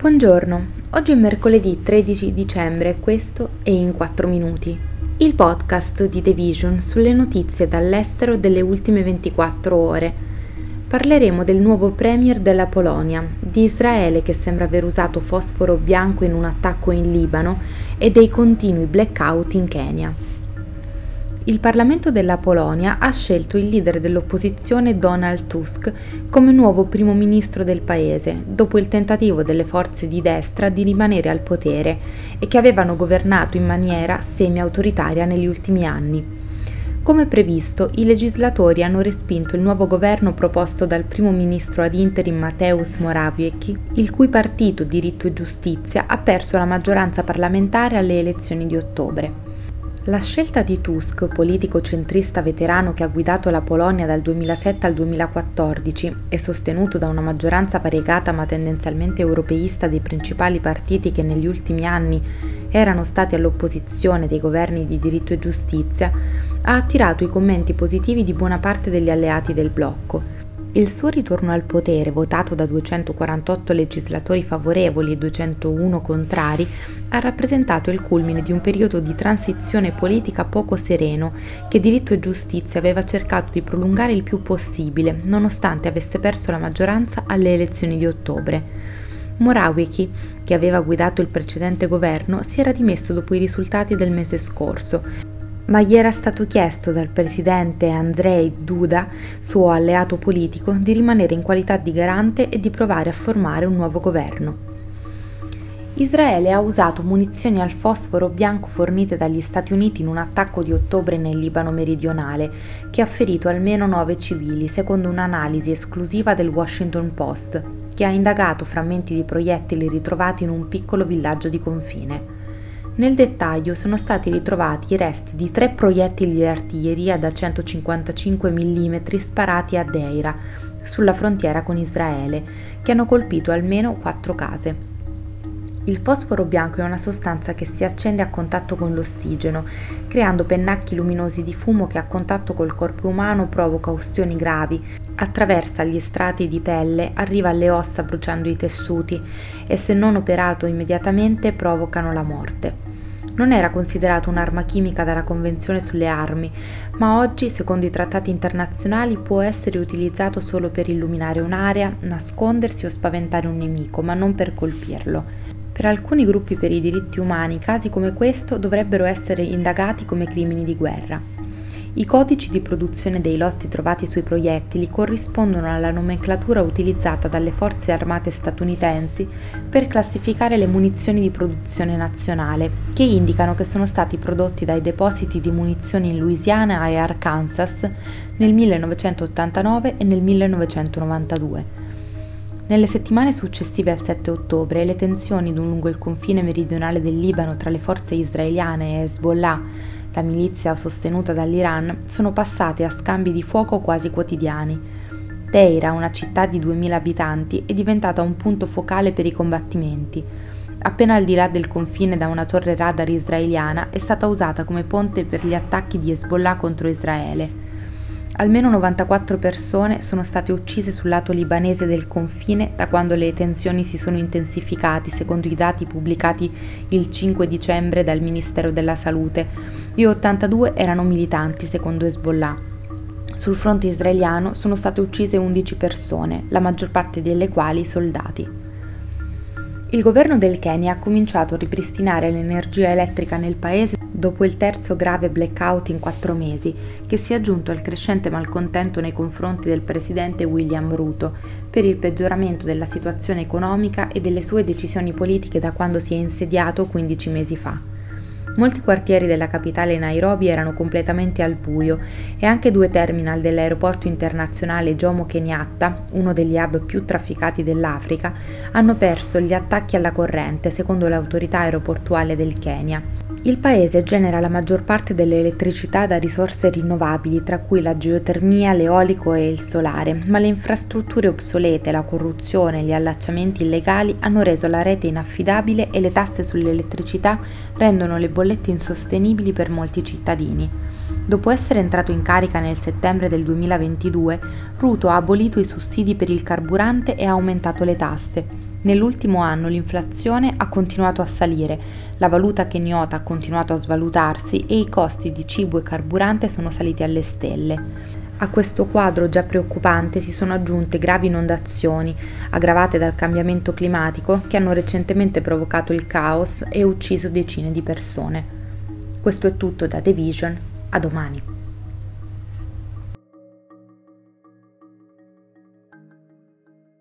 Buongiorno, oggi è mercoledì 13 dicembre questo è In 4 Minuti, il podcast di The Vision sulle notizie dall'estero delle ultime 24 ore. Parleremo del nuovo premier della Polonia, di Israele che sembra aver usato fosforo bianco in un attacco in Libano e dei continui blackout in Kenya il Parlamento della Polonia ha scelto il leader dell'opposizione Donald Tusk come nuovo primo ministro del paese, dopo il tentativo delle forze di destra di rimanere al potere e che avevano governato in maniera semi-autoritaria negli ultimi anni. Come previsto, i legislatori hanno respinto il nuovo governo proposto dal primo ministro ad interim Mateusz Morawiecki, il cui partito Diritto e Giustizia ha perso la maggioranza parlamentare alle elezioni di ottobre. La scelta di Tusk, politico centrista veterano che ha guidato la Polonia dal 2007 al 2014 e sostenuto da una maggioranza variegata ma tendenzialmente europeista dei principali partiti che negli ultimi anni erano stati all'opposizione dei governi di diritto e giustizia, ha attirato i commenti positivi di buona parte degli alleati del blocco il suo ritorno al potere, votato da 248 legislatori favorevoli e 201 contrari, ha rappresentato il culmine di un periodo di transizione politica poco sereno che Diritto e Giustizia aveva cercato di prolungare il più possibile, nonostante avesse perso la maggioranza alle elezioni di ottobre. Morawiecki, che aveva guidato il precedente governo, si era dimesso dopo i risultati del mese scorso ma gli era stato chiesto dal presidente Andrzej Duda, suo alleato politico, di rimanere in qualità di garante e di provare a formare un nuovo governo. Israele ha usato munizioni al fosforo bianco fornite dagli Stati Uniti in un attacco di ottobre nel Libano meridionale, che ha ferito almeno nove civili, secondo un'analisi esclusiva del Washington Post, che ha indagato frammenti di proiettili ritrovati in un piccolo villaggio di confine. Nel dettaglio sono stati ritrovati i resti di tre proiettili di artiglieria da 155 mm sparati a Deira, sulla frontiera con Israele, che hanno colpito almeno quattro case. Il fosforo bianco è una sostanza che si accende a contatto con l'ossigeno, creando pennacchi luminosi di fumo che a contatto col corpo umano provoca ustioni gravi, attraversa gli strati di pelle, arriva alle ossa bruciando i tessuti e se non operato immediatamente provocano la morte non era considerato un'arma chimica dalla Convenzione sulle armi, ma oggi, secondo i trattati internazionali, può essere utilizzato solo per illuminare un'area, nascondersi o spaventare un nemico, ma non per colpirlo. Per alcuni gruppi per i diritti umani, casi come questo dovrebbero essere indagati come crimini di guerra. I codici di produzione dei lotti trovati sui proiettili corrispondono alla nomenclatura utilizzata dalle forze armate statunitensi per classificare le munizioni di produzione nazionale, che indicano che sono stati prodotti dai depositi di munizioni in Louisiana e Arkansas nel 1989 e nel 1992. Nelle settimane successive al 7 ottobre le tensioni lungo il confine meridionale del Libano tra le forze israeliane e Hezbollah la milizia sostenuta dall'Iran, sono passate a scambi di fuoco quasi quotidiani. Teira, una città di 2000 abitanti, è diventata un punto focale per i combattimenti. Appena al di là del confine da una torre radar israeliana è stata usata come ponte per gli attacchi di Hezbollah contro Israele. Almeno 94 persone sono state uccise sul lato libanese del confine da quando le tensioni si sono intensificate, secondo i dati pubblicati il 5 dicembre dal Ministero della Salute, e 82 erano militanti, secondo Hezbollah. Sul fronte israeliano sono state uccise 11 persone, la maggior parte delle quali soldati. Il governo del Kenya ha cominciato a ripristinare l'energia elettrica nel paese dopo il terzo grave blackout in quattro mesi, che si è aggiunto al crescente malcontento nei confronti del presidente William Ruto per il peggioramento della situazione economica e delle sue decisioni politiche da quando si è insediato 15 mesi fa. Molti quartieri della capitale Nairobi erano completamente al buio e anche due terminal dell'aeroporto internazionale Jomo Kenyatta, uno degli hub più trafficati dell'Africa, hanno perso gli attacchi alla corrente, secondo l'autorità aeroportuale del Kenya. Il paese genera la maggior parte dell'elettricità da risorse rinnovabili, tra cui la geotermia, l'eolico e il solare, ma le infrastrutture obsolete, la corruzione e gli allacciamenti illegali hanno reso la rete inaffidabile e le tasse sull'elettricità rendono le bollette insostenibili per molti cittadini. Dopo essere entrato in carica nel settembre del 2022, Ruto ha abolito i sussidi per il carburante e ha aumentato le tasse Nell'ultimo anno l'inflazione ha continuato a salire, la valuta kenyota ha continuato a svalutarsi e i costi di cibo e carburante sono saliti alle stelle. A questo quadro già preoccupante si sono aggiunte gravi inondazioni, aggravate dal cambiamento climatico, che hanno recentemente provocato il caos e ucciso decine di persone. Questo è tutto da The Vision, a domani.